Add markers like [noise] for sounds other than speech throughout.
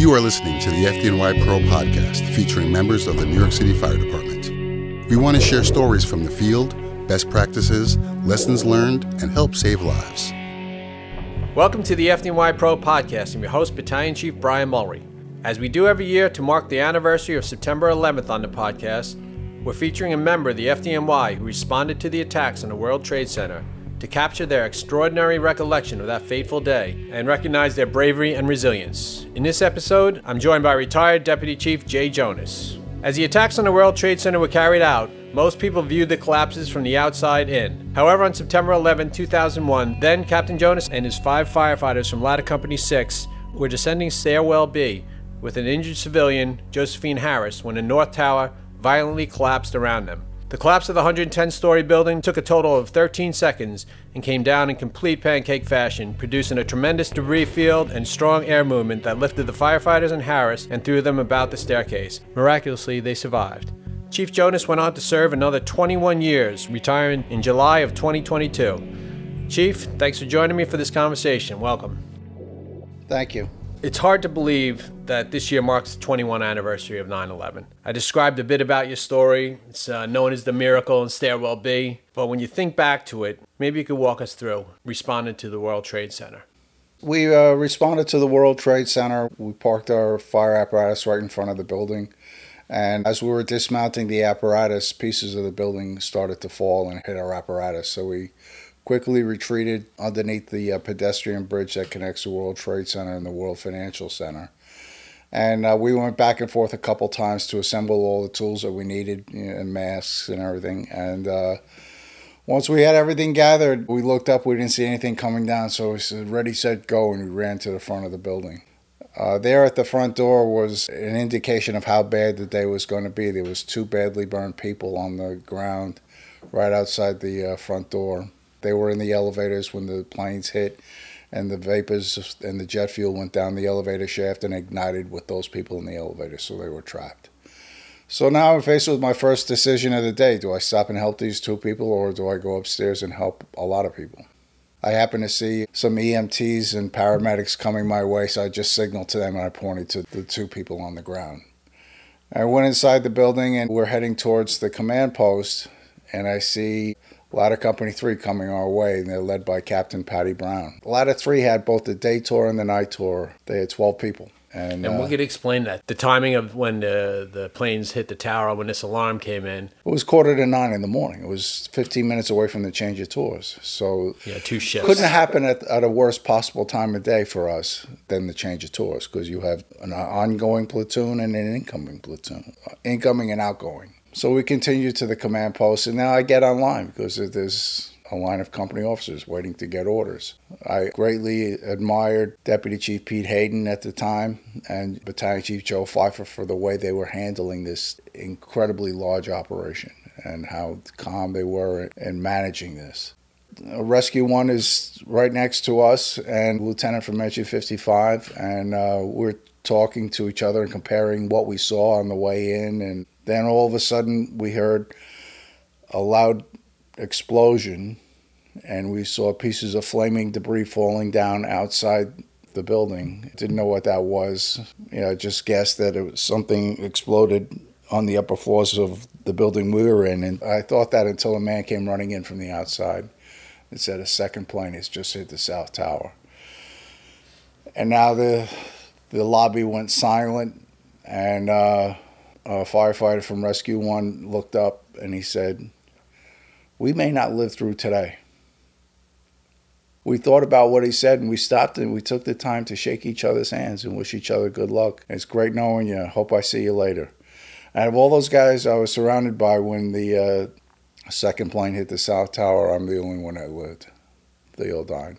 You are listening to the FDNY Pro podcast featuring members of the New York City Fire Department. We want to share stories from the field, best practices, lessons learned, and help save lives. Welcome to the FDNY Pro podcast. I'm your host, Battalion Chief Brian Mulry. As we do every year to mark the anniversary of September 11th on the podcast, we're featuring a member of the FDNY who responded to the attacks on the World Trade Center to capture their extraordinary recollection of that fateful day and recognize their bravery and resilience. In this episode, I'm joined by retired Deputy Chief Jay Jonas. As the attacks on the World Trade Center were carried out, most people viewed the collapses from the outside in. However, on September 11, 2001, then Captain Jonas and his five firefighters from Ladder Company 6 were descending Stairwell B with an injured civilian, Josephine Harris, when the North Tower violently collapsed around them. The collapse of the 110 story building took a total of 13 seconds and came down in complete pancake fashion, producing a tremendous debris field and strong air movement that lifted the firefighters and Harris and threw them about the staircase. Miraculously, they survived. Chief Jonas went on to serve another 21 years, retiring in July of 2022. Chief, thanks for joining me for this conversation. Welcome. Thank you. It's hard to believe that this year marks the 21st anniversary of 9 11. I described a bit about your story. It's uh, known as the miracle in Stairwell B. But when you think back to it, maybe you could walk us through responding to the World Trade Center. We uh, responded to the World Trade Center. We parked our fire apparatus right in front of the building. And as we were dismounting the apparatus, pieces of the building started to fall and hit our apparatus. So we quickly retreated underneath the uh, pedestrian bridge that connects the World Trade Center and the World Financial Center. And uh, we went back and forth a couple times to assemble all the tools that we needed, you know, and masks and everything. And uh, once we had everything gathered, we looked up, we didn't see anything coming down, so we said, ready, set, go, and we ran to the front of the building. Uh, there at the front door was an indication of how bad the day was going to be. There was two badly burned people on the ground right outside the uh, front door. They were in the elevators when the planes hit, and the vapors and the jet fuel went down the elevator shaft and ignited with those people in the elevator, so they were trapped. So now I'm faced with my first decision of the day. Do I stop and help these two people, or do I go upstairs and help a lot of people? I happened to see some EMTs and paramedics coming my way, so I just signaled to them and I pointed to the two people on the ground. I went inside the building and we're heading towards the command post, and I see Ladder Company 3 coming our way, and they're led by Captain Patty Brown. Ladder 3 had both the day tour and the night tour. They had 12 people. And, and we uh, could explain that. The timing of when the, the planes hit the tower, when this alarm came in. It was quarter to nine in the morning. It was 15 minutes away from the change of tours. So yeah, two shifts. Couldn't happen at, at a worst possible time of day for us than the change of tours because you have an ongoing platoon and an incoming platoon, incoming and outgoing. So we continue to the command post, and now I get online because there's a line of company officers waiting to get orders. I greatly admired Deputy Chief Pete Hayden at the time and Battalion Chief Joe Pfeiffer for the way they were handling this incredibly large operation and how calm they were in managing this. Rescue One is right next to us, and Lieutenant from Engine 55, and uh, we're talking to each other and comparing what we saw on the way in and then all of a sudden, we heard a loud explosion, and we saw pieces of flaming debris falling down outside the building. Didn't know what that was. You know, just guessed that it was something exploded on the upper floors of the building we were in. And I thought that until a man came running in from the outside and said a second plane has just hit the South Tower. And now the the lobby went silent, and uh, a firefighter from Rescue One looked up and he said, We may not live through today. We thought about what he said and we stopped and we took the time to shake each other's hands and wish each other good luck. It's great knowing you. Hope I see you later. Out of all those guys I was surrounded by when the uh, second plane hit the South Tower, I'm the only one that lived. They all died.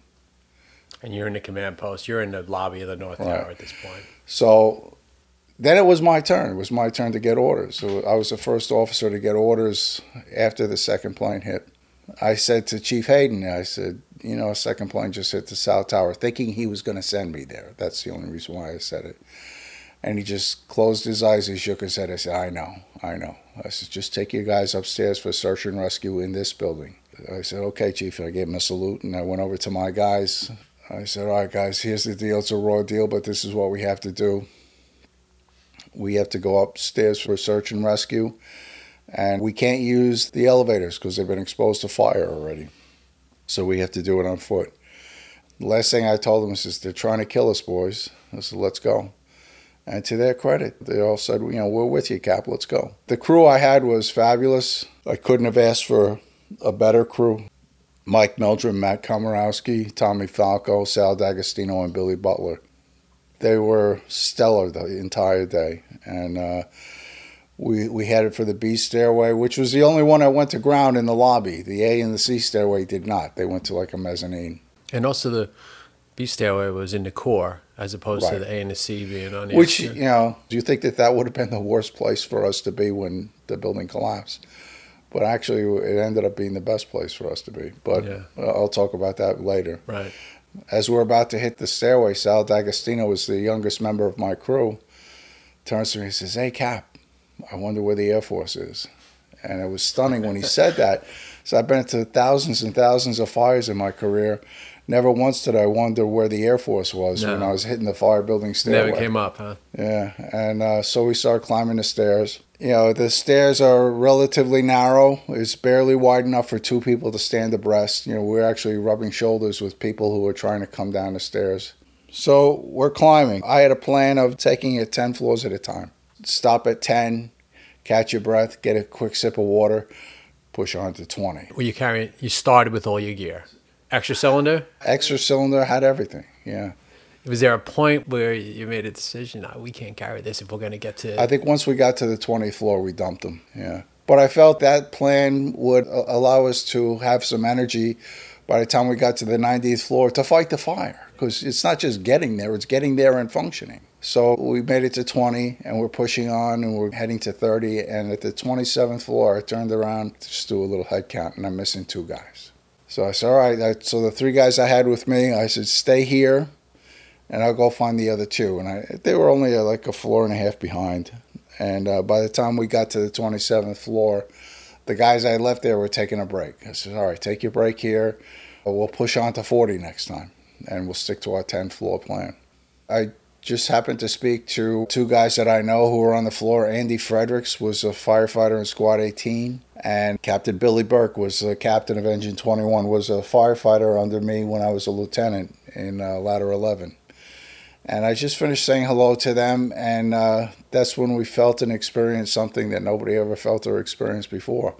And you're in the command post. You're in the lobby of the North right. Tower at this point. So then it was my turn. It was my turn to get orders. So I was the first officer to get orders after the second plane hit. I said to Chief Hayden, I said, you know, a second plane just hit the South Tower, thinking he was going to send me there. That's the only reason why I said it. And he just closed his eyes, he shook his head. I said, I know, I know. I said, just take your guys upstairs for search and rescue in this building. I said, okay, Chief. I gave him a salute and I went over to my guys. I said, all right, guys, here's the deal. It's a raw deal, but this is what we have to do We have to go upstairs for search and rescue, and we can't use the elevators because they've been exposed to fire already. So we have to do it on foot. The last thing I told them is, they're trying to kill us, boys. I said, let's go. And to their credit, they all said, you know, we're with you, Cap, let's go. The crew I had was fabulous. I couldn't have asked for a better crew. Mike Meldrum, Matt Komorowski, Tommy Falco, Sal D'Agostino, and Billy Butler. They were stellar the entire day. And uh, we, we headed for the B stairway, which was the only one that went to ground in the lobby. The A and the C stairway did not. They went to like a mezzanine. And also the B stairway was in the core as opposed Right. to the A and the C being on the Which, exterior. you know, do you think that that would have been the worst place for us to be when the building collapsed? But actually, it ended up being the best place for us to be. But Yeah. uh, I'll talk about that later. Right. As we're about to hit the stairway, Sal D'Agostino was the youngest member of my crew. Turns to me and says, Hey, Cap, I wonder where the Air Force is. And it was stunning when he said that. [laughs] So I've been to thousands and thousands of fires in my career. Never once did I wonder where the Air Force was when I was hitting the fire building stairway. Never came up, huh? Yeah, and uh, so we started climbing the stairs. You know, the stairs are relatively narrow. It's barely wide enough for two people to stand abreast. You know, we're actually rubbing shoulders with people who are trying to come down the stairs. So we're climbing. I had a plan of taking it 10 floors at a time. Stop at 10, catch your breath, get a quick sip of water, push on to 20. Well, you carrying. You started with all your gear. Extra cylinder. Extra cylinder, had everything. Yeah. Was there a point where you made a decision? "No, we can't carry this if we're going to get to. I think once we got to the 20th floor, we dumped them. Yeah. But I felt that plan would allow us to have some energy by the time we got to the 90th floor to fight the fire. Because it's not just getting there, it's getting there and functioning. So we made it to 20 and we're pushing on and we're heading to 30. And at the 27th floor, I turned around to just do a little head count and I'm missing two guys. So I said, all right. So the three guys I had with me, I said, stay here and I'll go find the other two. And I, they were only uh, like a floor and a half behind. And uh, by the time we got to the 27th floor, the guys I left there were taking a break. I said, all right, take your break here. We'll push on to 40 next time, and we'll stick to our 10 floor plan. I just happened to speak to two guys that I know who were on the floor. Andy Fredericks was a firefighter in Squad 18, and Captain Billy Burke was the captain of Engine 21, was a firefighter under me when I was a lieutenant in uh, Ladder 11. And I just finished saying hello to them, and uh, that's when we felt and experienced something that nobody ever felt or experienced before.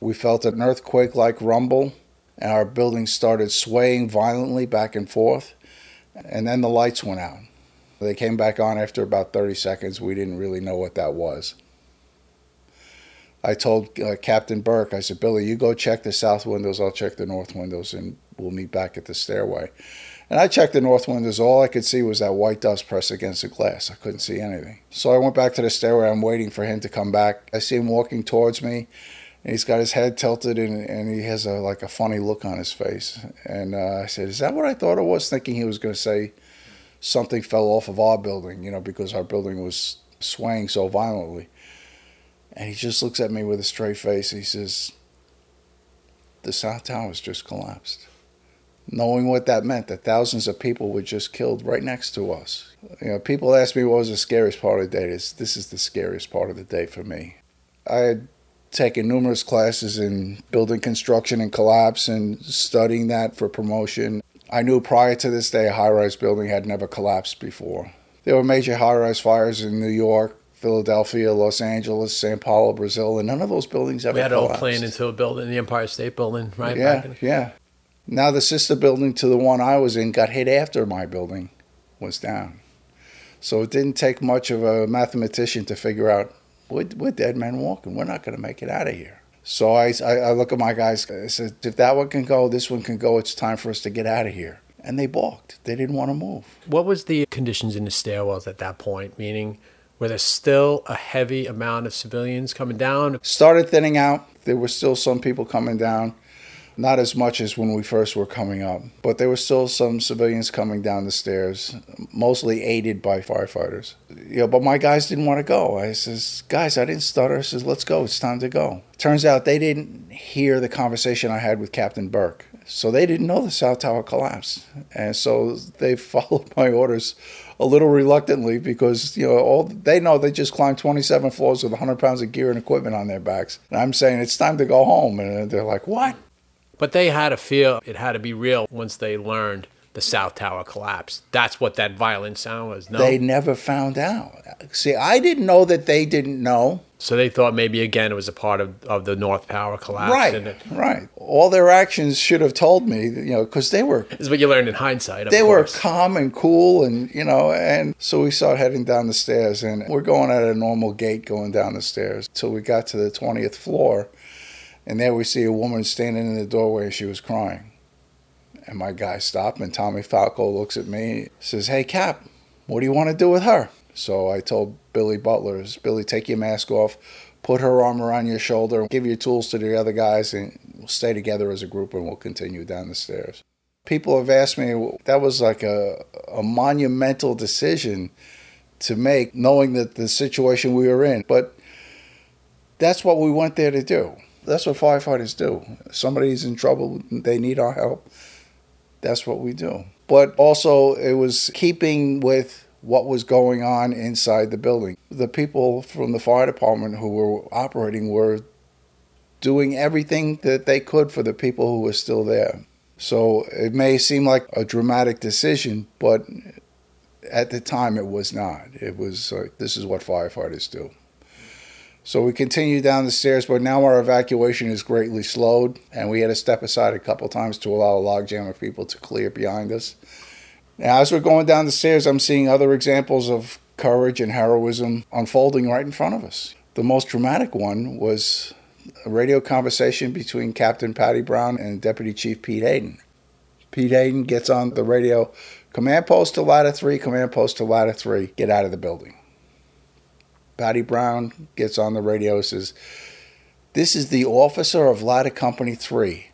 We felt an earthquake like rumble, and our building started swaying violently back and forth, and then the lights went out. They came back on after about 30 seconds. We didn't really know what that was. I told uh, Captain Burke, I said, Billy, you go check the south windows, I'll check the north windows, and we'll meet back at the stairway. And I checked the north windows. All I could see was that white dust pressed against the glass. I couldn't see anything. So I went back to the stairway. I'm waiting for him to come back. I see him walking towards me. And he's got his head tilted and, and he has a, like a funny look on his face. And uh, I said, Is that what I thought it was? Thinking he was going to say something fell off of our building, you know, because our building was swaying so violently. And he just looks at me with a straight face. He says, The South Towers just collapsed knowing what that meant that thousands of people were just killed right next to us. You know, people ask me what was the scariest part of the day. This, this is the scariest part of the day for me. I had taken numerous classes in building construction and collapse and studying that for promotion. I knew prior to this day a high rise building had never collapsed before. There were major high rise fires in New York, Philadelphia, Los Angeles, Sao Paulo, Brazil, and none of those buildings ever collapsed. we had it all collapsed. planned into a building, the Empire State Building, right? Yeah, back in- yeah. Now the sister building to the one I was in got hit after my building was down. So it didn't take much of a mathematician to figure out we're, we're dead men walking. We're not going to make it out of here. So I, I, I look at my guys. I said, if that one can go, this one can go. It's time for us to get out of here. And they balked. They didn't want to move. What was the conditions in the stairwells at that point? Meaning, were there still a heavy amount of civilians coming down? Started thinning out. There were still some people coming down. Not as much as when we first were coming up, but there were still some civilians coming down the stairs, mostly aided by firefighters. You know, but my guys didn't want to go. I says, guys, I didn't stutter. I says, let's go. It's time to go. Turns out they didn't hear the conversation I had with Captain Burke. So they didn't know the South Tower collapsed. And so they [laughs] followed my orders a little reluctantly because you know all they know they just climbed 27 floors with 100 pounds of gear and equipment on their backs. And I'm saying it's time to go home, and they're like, "What?" But they had to feel it had to be real once they learned the South Tower collapsed. That's what that violent sound was. No, They never found out. See, I didn't know that they didn't know. so they thought maybe again it was a part of, of the North Tower collapse. Right, right. All their actions should have told me, you know, because they were This is what you learned in hindsight. Of they course. were calm and cool and you know and so we start heading down the stairs and we're going at a normal gait going down the stairs till we got to the 20th floor and there we see a woman standing in the doorway. She was crying. And my guy stopped and tommy falco looks at me says hey cap what do you want to do with her? So i told billy butler billy take your mask off put her arm around your shoulder give your tools to the other guys and we'll stay together as a group and we'll continue down the stairs. People have asked me that was like a, a monumental decision to make knowing that the situation we were in. But that's what we went there to do that's what firefighters do. If somebody's in trouble they need our help. That's what we do. But also it was keeping with what was going on inside the building. The people from the fire department who were operating were doing everything that they could for the people who were still there. So it may seem like a dramatic decision, but at the time it was not. It was like, this is what firefighters do. So we continued down the stairs, but now our evacuation is greatly slowed, and we had to step aside a couple times to allow a logjam of people to clear behind us. Now, as we're going down the stairs, I'm seeing other examples of courage and heroism unfolding right in front of us. The most dramatic one was a radio conversation between Captain Patty Brown and Deputy Chief Pete Hayden. Pete Hayden gets on the radio, command post to ladder three, command post to ladder three, get out of the building. Patty Brown gets on the radio and says, This is the officer of ladder company three.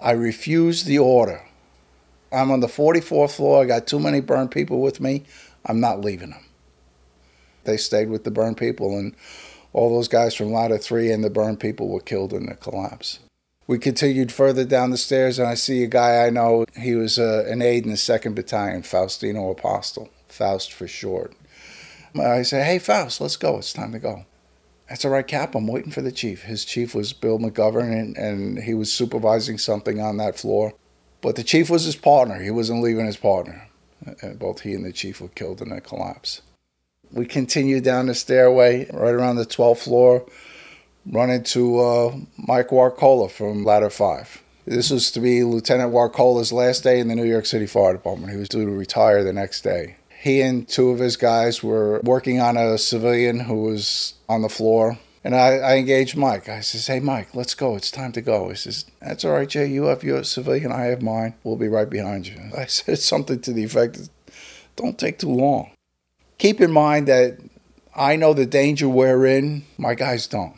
I refuse the order. I'm on the 44th floor. I got too many burned people with me. I'm not leaving them. They stayed with the burned people, and all those guys from Ladder 3 and the burned people were killed in the collapse. We continued further down the stairs, and I see a guy I know. He was uh, an aide in the 2nd Battalion, Faustino Apostol, Faust for short. I say, Hey, Faust, let's go. It's time to go. That's all right, Cap. I'm waiting for the chief. His chief was Bill McGovern, and, and he was supervising something on that floor. But the chief was his partner. He wasn't leaving his partner. And both he and the chief were killed in that collapse. We continued down the stairway right around the 12th floor, run into uh, Mike Warchola from Ladder 5. This was to be Lieutenant Warchola's last day in the New York City Fire Department. He was due to retire the next day. He and two of his guys were working on a civilian who was on the floor. And I, I engaged Mike. I says, Hey, Mike, let's go. It's time to go. He says, That's all right, Jay. You have your civilian, I have mine. We'll be right behind you. [laughs] I said something to the effect, Don't take too long. Keep in mind that I know the danger we're in, my guys don't.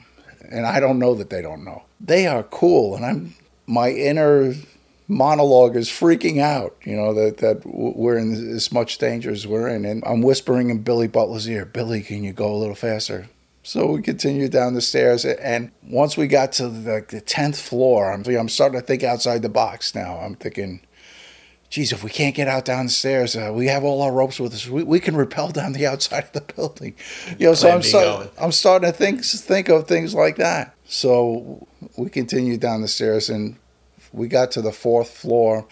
And I don't know that they don't know. They are cool, and I'm my inner monologue is freaking out, you know, that, that we're in as much danger as we're in. And I'm whispering in Billy Butler's ear, Billy, can you go a little faster? So we continued down the stairs, and once we got to the, the 10th floor, I'm, I'm starting to think outside the box now. I'm thinking, geez, if we can't get out down the stairs, uh, we have all our ropes with us. We, we can rappel down the outside of the building. You know, so I'm, start. I'm starting to think think of things like that. So we continued down the stairs, and we got to the fourth floor,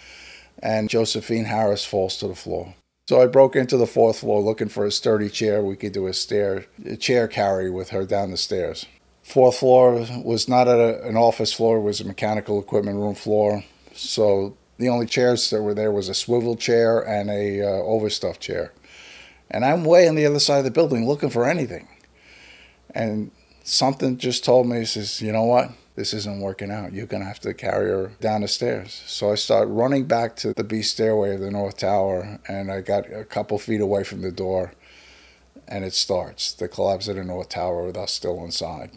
and Josephine Harris falls to the floor. So I broke into the fourth floor looking for a sturdy chair we could do a stair a chair carry with her down the stairs. Fourth floor was not a, an office floor; it was a mechanical equipment room floor. So the only chairs that were there was a swivel chair and a uh, overstuffed chair. And I'm way on the other side of the building looking for anything. And something just told me, says, you know what? This isn't working out. You're going to have to carry her down the stairs. So I start running back to the B stairway of the North Tower, and I got a couple feet away from the door, and it starts the collapse of the North Tower with us still inside.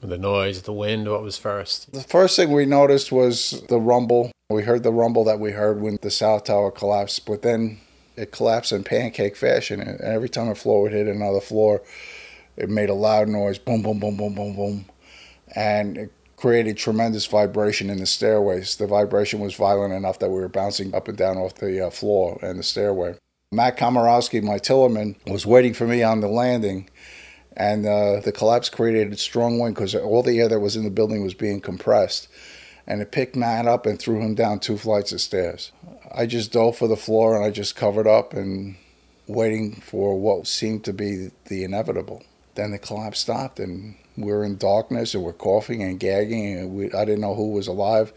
The noise, the wind, what was first? The first thing we noticed was the rumble. We heard the rumble that we heard when the South Tower collapsed, but then it collapsed in pancake fashion. And every time a floor would hit another floor, it made a loud noise boom, boom, boom, boom, boom, boom. And it created tremendous vibration in the stairways. The vibration was violent enough that we were bouncing up and down off the uh, floor and the stairway. Matt Komorowski, my tillerman, was waiting for me on the landing, and uh, the collapse created a strong wind because all the air that was in the building was being compressed. And it picked Matt up and threw him down two flights of stairs. I just dove for the floor and I just covered up and waiting for what seemed to be the inevitable. Then the collapse stopped and we were in darkness and we're coughing and gagging and we, I didn't know who was alive.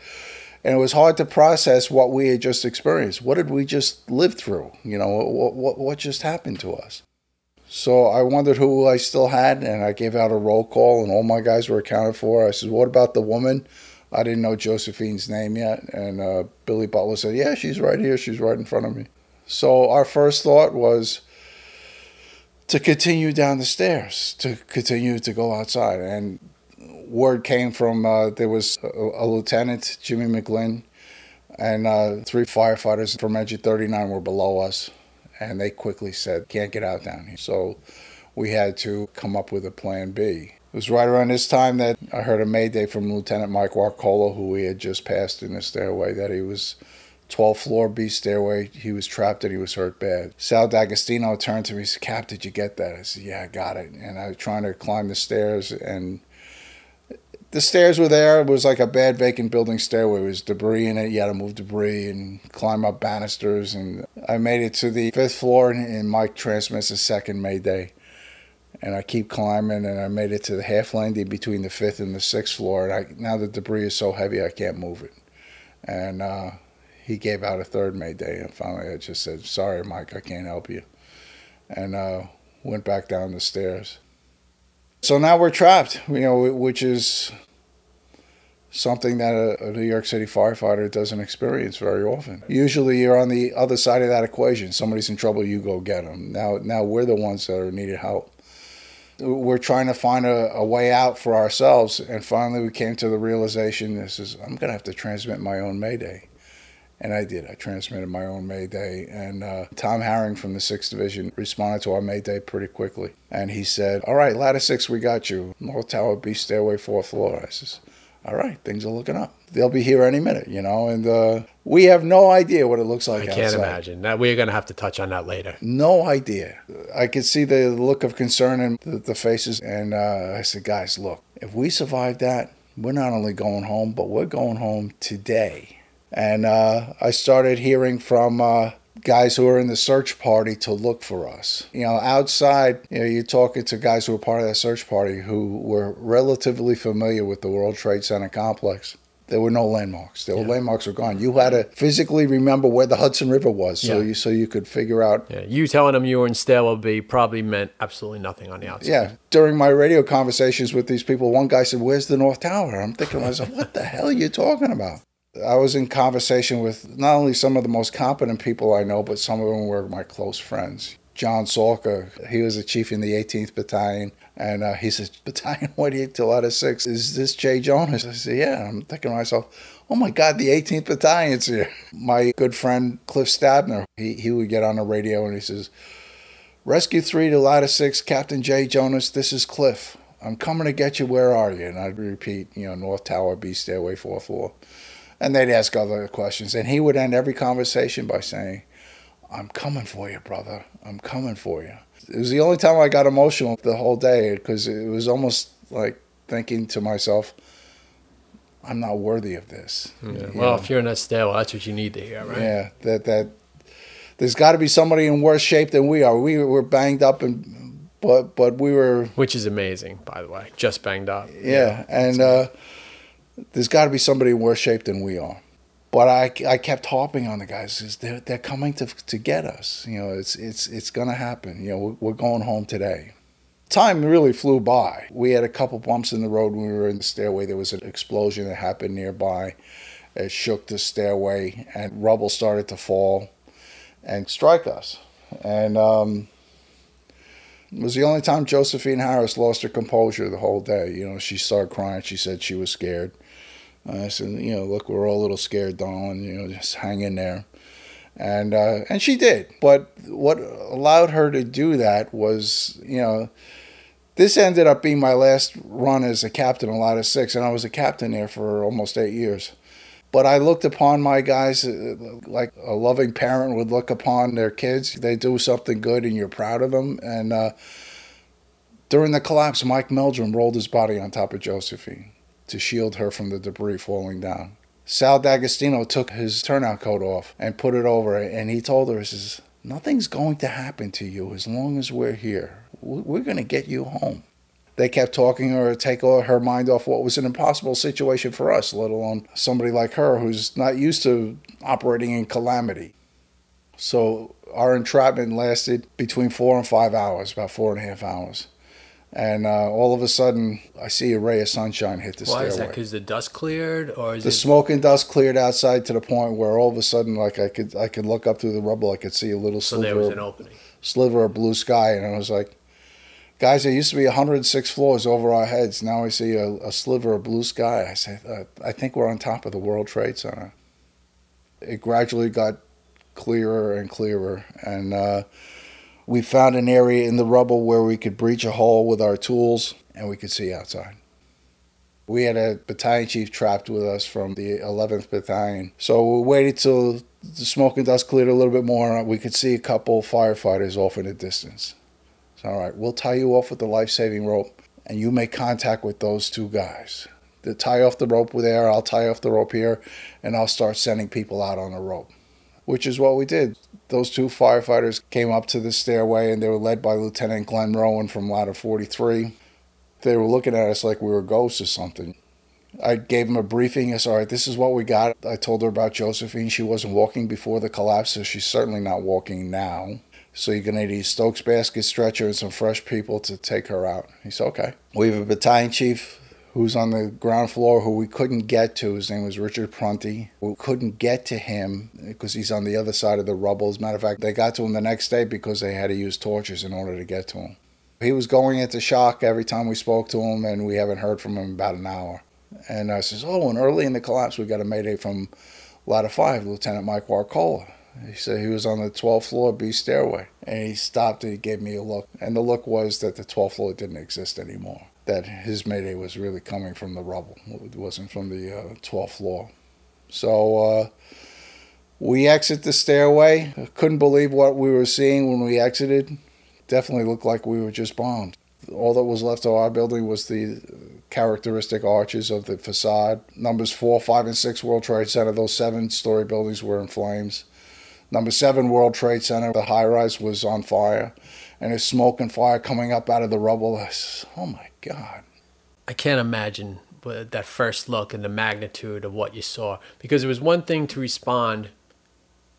And it was hard to process what we had just experienced. What did we just live through? You know, what, what, what just happened to us? So I wondered who I still had, and I gave out a roll call, and all my guys were accounted for. I said, What about the woman? I didn't know Josephine's name yet. And uh, Billy Butler said, Yeah, she's right here. She's right in front of me. So our first thought was to continue down the stairs, to continue to go outside. And word came from uh, there was a, a, lieutenant, Jimmy McGlynn, and uh, three firefighters from Engine 39 were below us. And they quickly said, can't get out down here. So we had to come up with a plan B. It was right around this time that I heard a mayday from Lieutenant Mike Warchola, who we had just passed in the stairway, that he was 12th floor B stairway. He was trapped and he was hurt bad. Sal D'Agostino turned to me and said, Cap, did you get that? I said, Yeah, I got it. And I was trying to climb the stairs and the stairs were there. It was like a bad vacant building stairway. There was debris in it. You had to move debris and climb up banisters. And I made it to the fifth floor, and Mike transmits a second Mayday and I keep climbing, and I made it to the half landing between the fifth and the sixth floor. And I, now the debris is so heavy, I can't move it. And uh, he gave out a third Mayday, and finally I just said, "Sorry, Mike, I can't help you," and uh, went back down the stairs. So now we're trapped, you know, which is something that a, a, New York City firefighter doesn't experience very often. Usually, you're on the other side of that equation. Somebody's in trouble, you go get them. Now, now we're the ones that are needed help we're trying to find a, a, way out for ourselves. And finally, we came to the realization: this is I'm going to have to transmit my own Mayday, and I did. I transmitted my own Mayday, and uh, Tom Herring from the Sixth Division responded to our Mayday pretty quickly, and he said, "All right, ladder six, we got you. North Tower B, stairway fourth floor." I says, "All right, things are looking up." they'll be here any minute, you know, and uh, we have no idea what it looks like. I can't outside. imagine that. We're going to have to touch on that later. No idea. I could see the look of concern in the, the faces, and uh, I said, guys, look, if we survive that, we're not only going home, but we're going home today. And uh, I started hearing from uh, guys who are in the search party to look for us. You know, outside, you know, you're talking to guys who are part of that search party who were relatively familiar with the World Trade Center complex there were no landmarks. The yeah. landmarks were gone. You had to physically remember where the Hudson River was, so yeah. you so you could figure out. Yeah, you telling them you were in Stairwell B probably meant absolutely nothing on the outside. Yeah, during my radio conversations with these people, one guy said, "Where's the North Tower?" I'm thinking, said, "What the hell are you talking about?" I was in conversation with not only some of the most competent people I know, but some of them were my close friends. John Salka, he was a chief in the 18th Battalion. And uh, he says, [laughs] Battalion 188 till out of six. Is this Jay Jonas? I said, Yeah. I'm thinking to myself, oh my God, the 18th Battalion's here. [laughs] My good friend Cliff Stabner, he, he would get on the radio and he says, Rescue 3 to Ladder 6, Captain Jay Jonas, this is Cliff. I'm coming to get you. Where are you? And I'd repeat, you know, North Tower, B Stairway 44. And they'd ask other questions. And he would end every conversation by saying, I'm coming for you, brother. I'm coming for you. It was the only time I got emotional the whole day because it was almost like thinking to myself, I'm not worthy of this. Yeah. Well, know? if you're in that stairwell, that's what you need to hear, right? Yeah, that that there's got to be somebody in worse shape than we are. We were banged up and but but we were which is amazing, by the way, just banged up. Yeah, yeah. and uh, there's got to be somebody in worse shape than we are. But I, I kept harping on the guys they're, they're coming to, to get us. You know, it's, it's, it's going to happen. You know, we're, we're going home today. Time really flew by. We had a couple bumps in the road when we were in the stairway. There was an explosion that happened nearby. It shook the stairway, and rubble started to fall and strike us. And um, it was the only time Josephine Harris lost her composure the whole day. You know, she started crying. She said she was scared. I said, you know, look, we're all a little scared, darling. You know, just hang in there. And uh, and she did. But what allowed her to do that was, you know, this ended up being my last run as a captain a lot of Six, and I was a captain there for almost eight years. But I looked upon my guys uh, like a loving parent would look upon their kids. They do something good and you're proud of them. And uh, during the collapse, Mike Meldrum rolled his body on top of Josephine to shield her from the debris falling down. Sal D'Agostino took his turnout coat off and put it over and he told her, he says, Nothing's going to happen to you as long as we're here. We're going to get you home. They kept talking her, take her mind off what was an impossible situation for us, let alone somebody like her who's not used to operating in calamity. So our entrapment lasted between four and five hours, about four and a half hours and uh, all of a sudden I see a ray of sunshine hit the Why stairway. is that? Because the dust cleared, or is the it smoke and dust cleared outside to the point where all of a sudden, like I could, I could look up through the rubble, I could see a little so there was an sliver, opening? sliver of blue sky, and I was like, "Guys, there used to be 106 floors over our heads. Now I see a, a sliver of blue sky." I said, uh, "I think we're on top of the World Trade Center." It gradually got clearer and clearer, and. Uh, we found an area in the rubble where we could breach a hole with our tools and we could see outside. We had a battalion chief trapped with us from the 11th Battalion. So we waited till the smoke and dust cleared a little bit more. We could see a couple firefighters off in the distance. So, all right, we'll tie you off with the life saving rope and you make contact with those two guys. To tie off the rope there, I'll tie off the rope here, and I'll start sending people out on the rope, which is what we did those two firefighters came up to the stairway and they were led by Lieutenant Glenn Rowan from Ladder 43. They were looking at us like we were ghosts or something. I gave them a briefing. I said, All right, this is what we got. I told her about Josephine. She wasn't walking before the collapse, so she's certainly not walking now. So you're going to need a Stokes basket stretcher and some fresh people to take her out. He said, Okay. We have a battalion chief who's on the ground floor who we couldn't get to. His name was Richard Prunty. We couldn't get to him because he's on the other side of the rubble. As a matter of fact, they got to him the next day because they had to use torches in order to get to him. He was going into shock every time we spoke to him, and we haven't heard from him about an hour. And I says, Oh, and early in the collapse, we got a mayday from Ladder 5, Lieutenant Mike Warchola. He said he was on the 12th floor B stairway. And he stopped and he gave me a look. And the look was that the 12th floor didn't exist anymore that his mayday was really coming from the rubble. It wasn't from the uh, 12th floor. So uh, we exit the stairway. Couldn't believe what we were seeing when we exited. Definitely looked like we were just bombed. All that was left of our building was the characteristic arches of the facade. Numbers four, five, and six World Trade Center, those seven story buildings were in flames. Number seven World Trade Center, the high rise was on fire, and there's smoke and fire coming up out of the rubble. Oh my God. I can't imagine that first look and the magnitude of what you saw because it was one thing to respond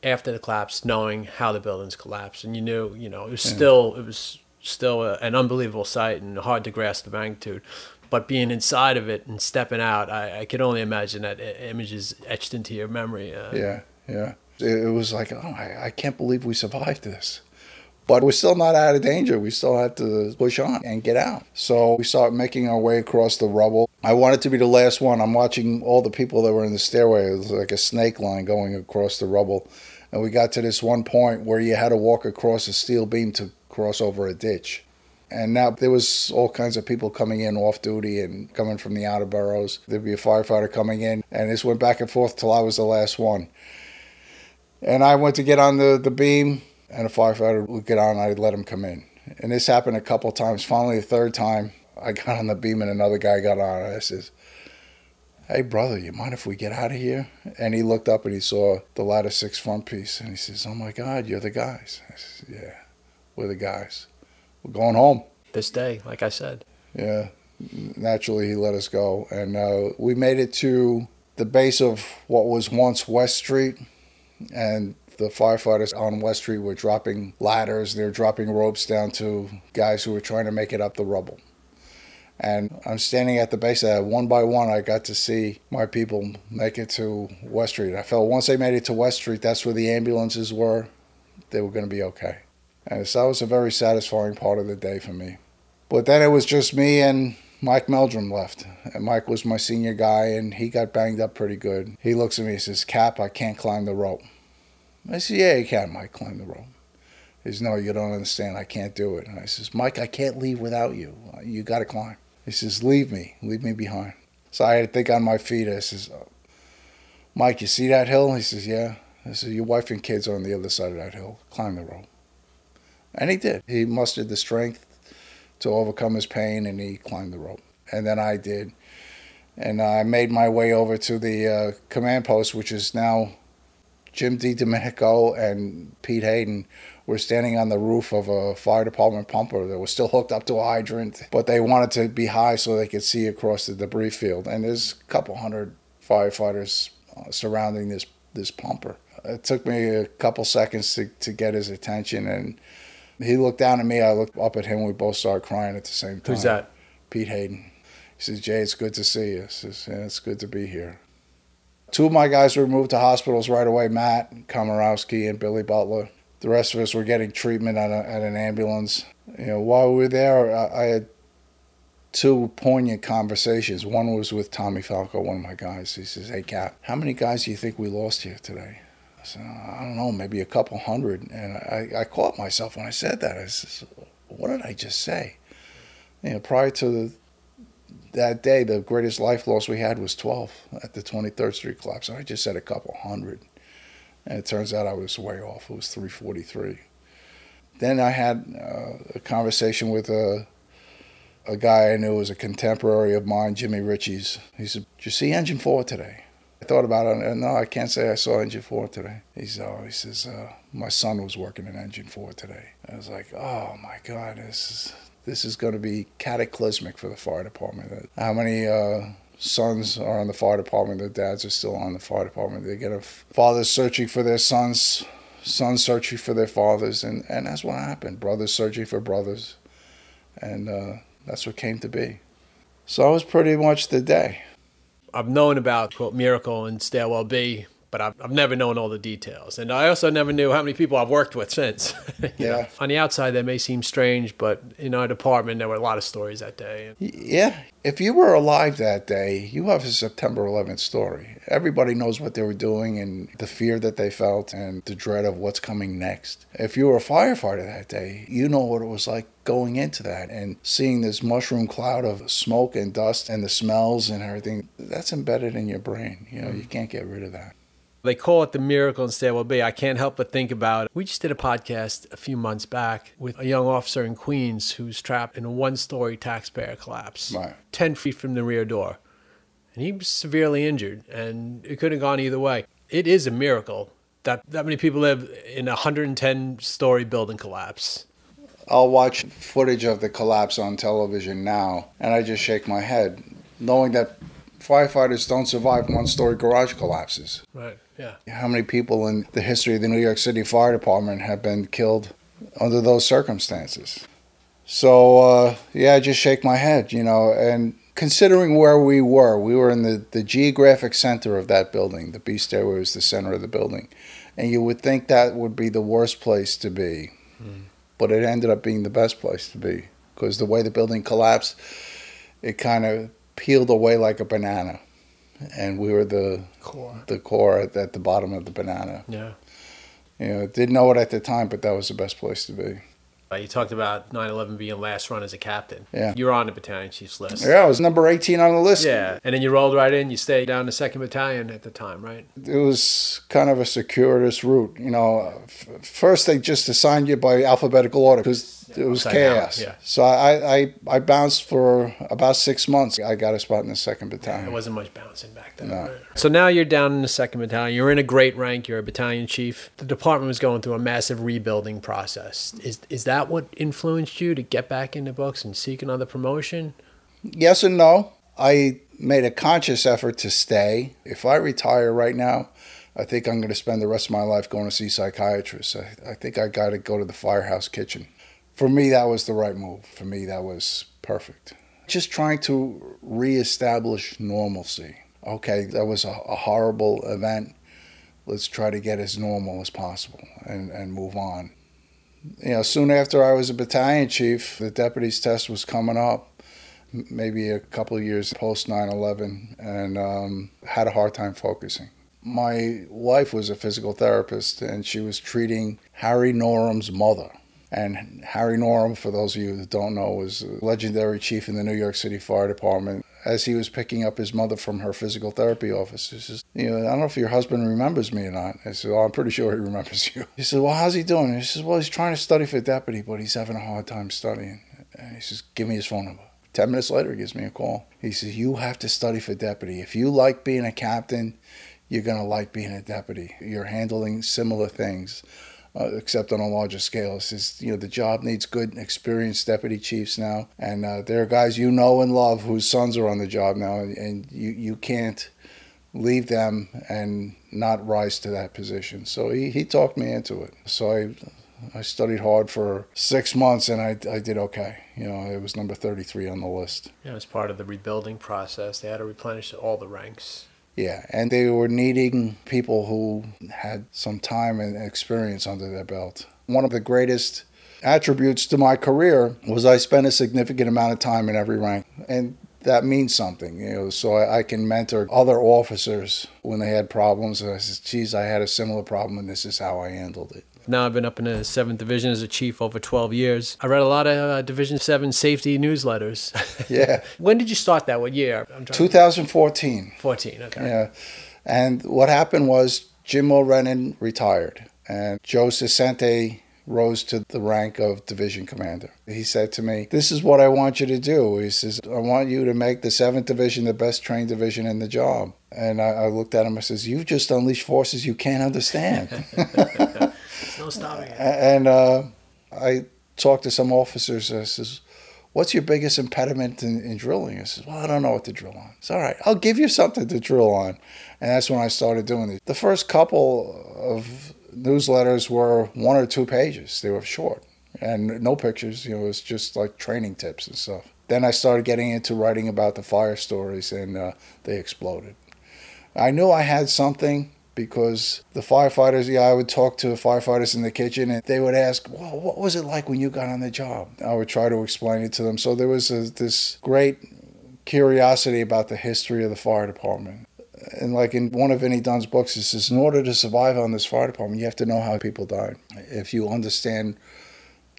after the collapse knowing how the buildings collapsed and you knew you know it was yeah. still it was still a, an unbelievable sight and hard to grasp the magnitude but being inside of it and stepping out i, I could only imagine that image is etched into your memory uh, yeah yeah it was like oh I, I can't believe we survived this but we're still not out of danger. We still have to push on and get out. So we start making our way across the rubble. I wanted to be the last one. I'm watching all the people that were in the stairway. It was like a snake line going across the rubble. And we got to this one point where you had to walk across a steel beam to cross over a ditch. And now there was all kinds of people coming in off duty and coming from the outer boroughs. There'd be a firefighter coming in, and this went back and forth till I was the last one. And I went to get on the, the beam, and a firefighter would get on, I'd let him come in. And this happened a couple times. Finally, the third time, I got on the beam and another guy got on. I says, Hey, brother, you mind if we get out of here? And he looked up and he saw the ladder six front piece. And he says, Oh my God, you're the guys. I says, Yeah, we're the guys. We're going home. This day, like I said. Yeah. Naturally, he let us go. And uh, we made it to the base of what was once West Street. And the firefighters on West Street were dropping ladders, they're dropping ropes down to guys who were trying to make it up the rubble. And I'm standing at the base of that. One by one, I got to see my people make it to West Street. I felt once they made it to West Street, that's where the ambulances were. They were going to be okay. And so that was a very satisfying part of the day for me. But then it was just me and Mike Meldrum left. And Mike was my senior guy, and he got banged up pretty good. He looks at me and says, Cap, I can't climb the rope. I said, Yeah, you can, Mike, climb the rope. He says, No, you don't understand. I can't do it. And I says, Mike, I can't leave without you. You got to climb. He says, Leave me. Leave me behind. So I had to think on my feet. I says, Mike, you see that hill? He says, Yeah. I said, Your wife and kids are on the other side of that hill. Climb the rope. And he did. He mustered the strength to overcome his pain and he climbed the rope. And then I did. And I made my way over to the uh, command post, which is now Jim DiDomenico and Pete Hayden were standing on the roof of a fire department pumper that was still hooked up to a hydrant, but they wanted to be high so they could see across the debris field. And there's a couple hundred firefighters uh, surrounding this this pumper. It took me a couple seconds to, to get his attention, and he looked down at me. I looked up at him. We both started crying at the same time. Who's that? Pete Hayden. He says, Jay, it's good to see you. I says, yeah, it's good to be here. Two of my guys were moved to hospitals right away Matt Komorowski and Billy Butler. The rest of us were getting treatment at, a, at an ambulance. You know, while we were there, I, I had two poignant conversations. One was with Tommy Falco, one of my guys. He says, Hey, Cap, how many guys do you think we lost here today? I said, I don't know, maybe a couple hundred. And I, I caught myself when I said that. I said, What did I just say? You know, prior to the, that day, the greatest life loss we had was 12 at the 23rd Street collapse. And I just said a couple hundred. And it turns out I was way off. It was 343. Then I had uh, a conversation with a, a guy I knew was a contemporary of mine, Jimmy Riches. He said, Did you see Engine 4 today? I thought about it. And, no, I can't say I saw Engine 4 today. He says, oh, he says, uh, my son was working in Engine 4 today. I was like, oh my God, this is this is going to be cataclysmic for the fire department. How many uh, sons are on the fire department? Their dads are still on the fire department. They get a fathers searching for their sons, sons searching for their fathers, and, and that's what happened. Brothers searching for brothers, and uh, that's what came to be. So that was pretty much the day. I've known about quote Miracle and Stairwell B but I've, I've never known all the details. And I also never knew how many people I've worked with [laughs] since. [laughs] yeah. Know? On the outside, that may seem strange, but in our department, there were a lot of stories that day. Yeah. If you were alive that day, you have a September 11th story. Everybody knows what they were doing and the fear that they felt and the dread of what's coming next. If you were a firefighter that day, you know what it was like going into that and seeing this mushroom cloud of smoke and dust and the smells and everything. That's embedded in your brain. You know, you mm. can't get rid of that. They call it the miracle and in Stairwell B. I can't help but think about it. We just did a podcast a few months back with a young officer in Queens who's trapped in a one story taxpayer collapse, right. 10 feet from the rear door. And he was severely injured, and it could have gone either way. It is a miracle that that many people live in a 110 story building collapse. I'll watch footage of the collapse on television now, and I just shake my head, knowing that firefighters don't survive one story garage collapses. Right. Yeah. How many people in the history of the New York City Fire Department have been killed under those circumstances? So, uh, yeah, I just shake my head, you know, and considering where we were, we were in the, the geographic center of that building. The B stairway was the center of the building. And you would think that would be the worst place to be. Mm. But it ended up being the best place to be because the way the building collapsed, it kind of peeled away like a banana and we were the core, the core at, at the bottom of the banana. Yeah. You know, didn't know it at the time, but that was the best place to be. You talked about 9/11 being last run as a captain. Yeah, you were on the battalion chief's list. Yeah, I was number 18 on the list. Yeah, and then you rolled right in. You stayed down the second battalion at the time, right? It was kind of a circuitous route. You know, first they just assigned you by alphabetical order because it was chaos. Yeah. So I, I I bounced for about six months. I got a spot in the second battalion. Yeah, wasn't much bouncing back then. No. So now you're down in the second battalion. You're in a great rank. You're a battalion chief. The department was going through a massive rebuilding process. Is is that what influenced you to get back into books and seek another promotion? Yes and no. I made a conscious effort to stay. If I retire right now, I think I'm going to spend the rest of my life going to see psychiatrists. I, I think I got to go to the firehouse kitchen for me, that was the right move. For me, that was perfect. Just trying to reestablish normalcy. Okay, that was a, a horrible event. Let's try to get as normal as possible and, and move on. You know, soon after I was a battalion chief, the deputy's test was coming up, maybe a couple of years post 9 11, and um, had a hard time focusing. My wife was a physical therapist, and she was treating Harry Norham's mother and Harry Norham, for those of you that don't know, was a legendary chief in the New York City Fire Department. As he was picking up his mother from her physical therapy office. He says, you know, I don't know if your husband remembers me or not. I said, well, I'm pretty sure he remembers you. [laughs] He said, well, how's he doing? He says, well, he's trying to study for deputy, but he's having a hard time studying. And he says, give me his phone number. Ten minutes later, he gives me a call. He says, you have to study for deputy. If you like being a captain, you're going to like being a deputy. You're handling similar things uh, except on a larger scale. It's just, you know, the job needs good, experienced deputy chiefs now, and uh, there are guys you know and love whose sons are on the job now, and, and you you can't leave them and not rise to that position. So he, he talked me into it. So I I studied hard for six months and I, I did okay. You know, it was number 33 on the list. Yeah, as part of the rebuilding process, they had to replenish all the ranks. Yeah, and they were needing people who had some time and experience under their belt. One of the greatest attributes to my career was I spent a significant amount of time in every rank. And that means something, you know, so I, I can mentor other officers when they had problems. And I said, geez, I had a similar problem and this is how I handled it. Now I've been up in the seventh division as a chief over 12 years. I read a lot of uh, Division 7 safety newsletters. [laughs] Yeah. when did you start that? What year? I'm 2014. 14, okay. Yeah. And what happened was Jim Mulrennan retired and Joe Sicente rose to the rank of division commander. He said to me, This is what I want you to do. He says, I want you to make the 7th Division the best trained division in the job. And I, I looked at him and I says, You've just unleashed forces you can't understand. [laughs] Stopping it. and uh, I talked to some officers. I says, What's your biggest impediment in, in drilling? I says, Well, I don't know what to drill on. It's all right. I'll give you something to drill on. And that's when I started doing it. The first couple of newsletters were one or two pages. They were short and no pictures. You know, it was just like training tips and stuff. Then I started getting into writing about the fire stories, and uh, they exploded. I knew I had something because the firefighters, yeah, I would talk to firefighters in the kitchen and they would ask, well, what was it like when you got on the job? I would try to explain it to them. So there was a, this great curiosity about the history of the fire department. And like in one of Vinnie Dunn's books, it says, in order to survive on this fire department, you have to know how people died. If you understand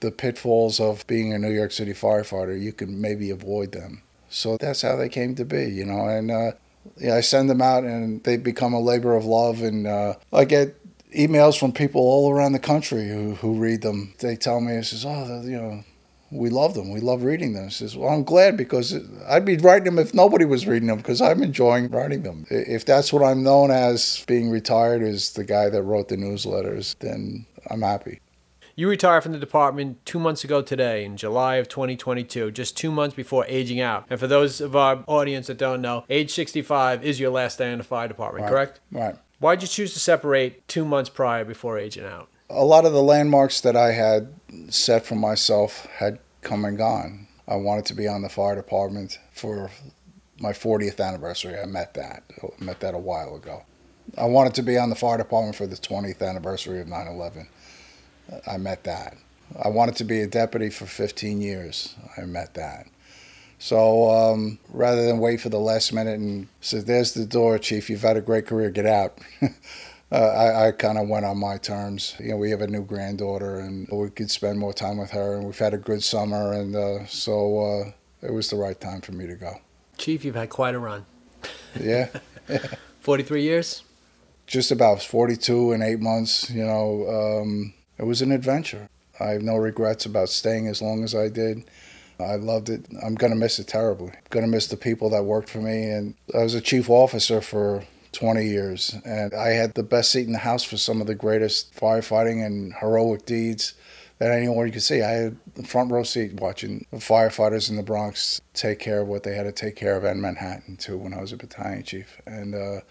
the pitfalls of being a New York City firefighter, you can maybe avoid them. So that's how they came to be, you know. And uh, yeah, I send them out, and they become a labor of love. And uh, I get emails from people all around the country who, who read them. They tell me, "It says, oh, you know, we love them. We love reading them." Says, "Well, I'm glad because I'd be writing them if nobody was reading them because I'm enjoying writing them. If that's what I'm known as, being retired as the guy that wrote the newsletters, then I'm happy." You retired from the department two months ago today, in July of 2022, just two months before aging out. And for those of our audience that don't know, age 65 is your last day in the fire department, Right. correct? Right. Why'd you choose to separate two months prior before aging out? a lot of the landmarks that I had set for myself had come and gone. I wanted to be on the fire department for my 40th anniversary. I met that. I met that a while ago. I wanted to be on the fire department for the 20th anniversary of 9 11. I met that. I wanted to be a deputy for 15 years. I met that. So um, rather than wait for the last minute and say, "There's the door, chief. You've had a great career. Get out," [laughs] uh, I, I kind of went on my terms. You know, we have a new granddaughter, and we could spend more time with her, and we've had a good summer, and uh, so uh, it was the right time for me to go. Chief, you've had quite a run. Yeah, [laughs] 43 years? just about 42 and eight months. You know, um, it was an adventure. I have no regrets about staying as long as I did. I loved it. I'm going to miss it terribly. going to miss the people that worked for me. And I was a chief officer for 20 years, and I had the best seat in the house for some of the greatest firefighting and heroic deeds that anyone you could see. I had the front row seat watching the firefighters in the Bronx take care of what they had to take care of in Manhattan, too, when I was a battalion chief. And uh,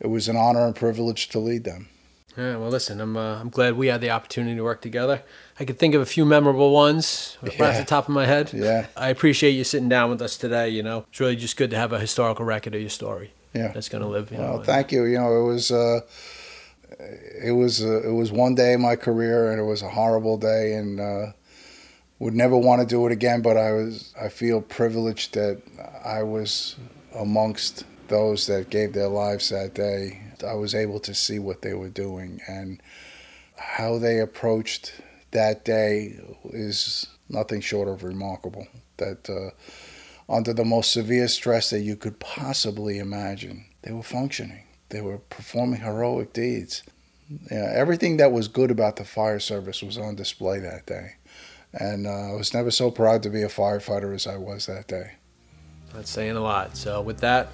it was an honor and privilege to lead them. Yeah, well, listen, I'm uh, I'm glad we had the opportunity to work together. I could think of a few memorable ones right Yeah. off the top of my head. Yeah. I appreciate you sitting down with us today. You know, it's really just good to have a historical record of your story. Yeah. that's going to live. You know, Well, and- thank you. You know, it was uh, it was uh, it was one day in my career, and it was a horrible day, and uh, would never want to do it again. But I was I feel privileged that I was amongst those that gave their lives that day. I was able to see what they were doing and how they approached that day is nothing short of remarkable. That uh, under the most severe stress that you could possibly imagine. They were functioning. They were performing heroic deeds. Yeah, everything that was good about the fire service was on display that day. And uh, I was never so proud to be a firefighter as I was that day. That's saying a lot. So, with that,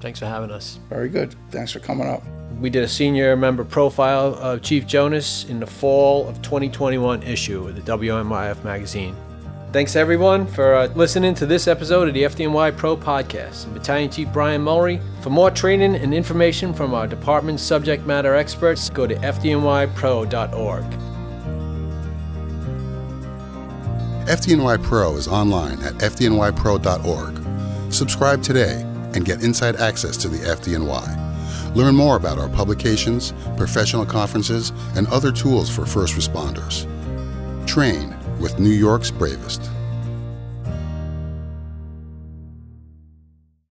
thanks for having us. Very good. Thanks for coming up. We did a senior member profile of Chief Jonas in the fall of 2021 issue of the WNYF magazine. Thanks everyone for uh, listening to this episode of the FDNY Pro Podcast. Battalion Chief Brian Mulry. For more training and information from our department's subject matter experts, go to fdnypro.org. FDNY Pro is online at fdnypro.org. Subscribe today and get inside access to the FDNY. Learn more about our publications, professional conferences, and other tools for first responders. Train with New York's bravest.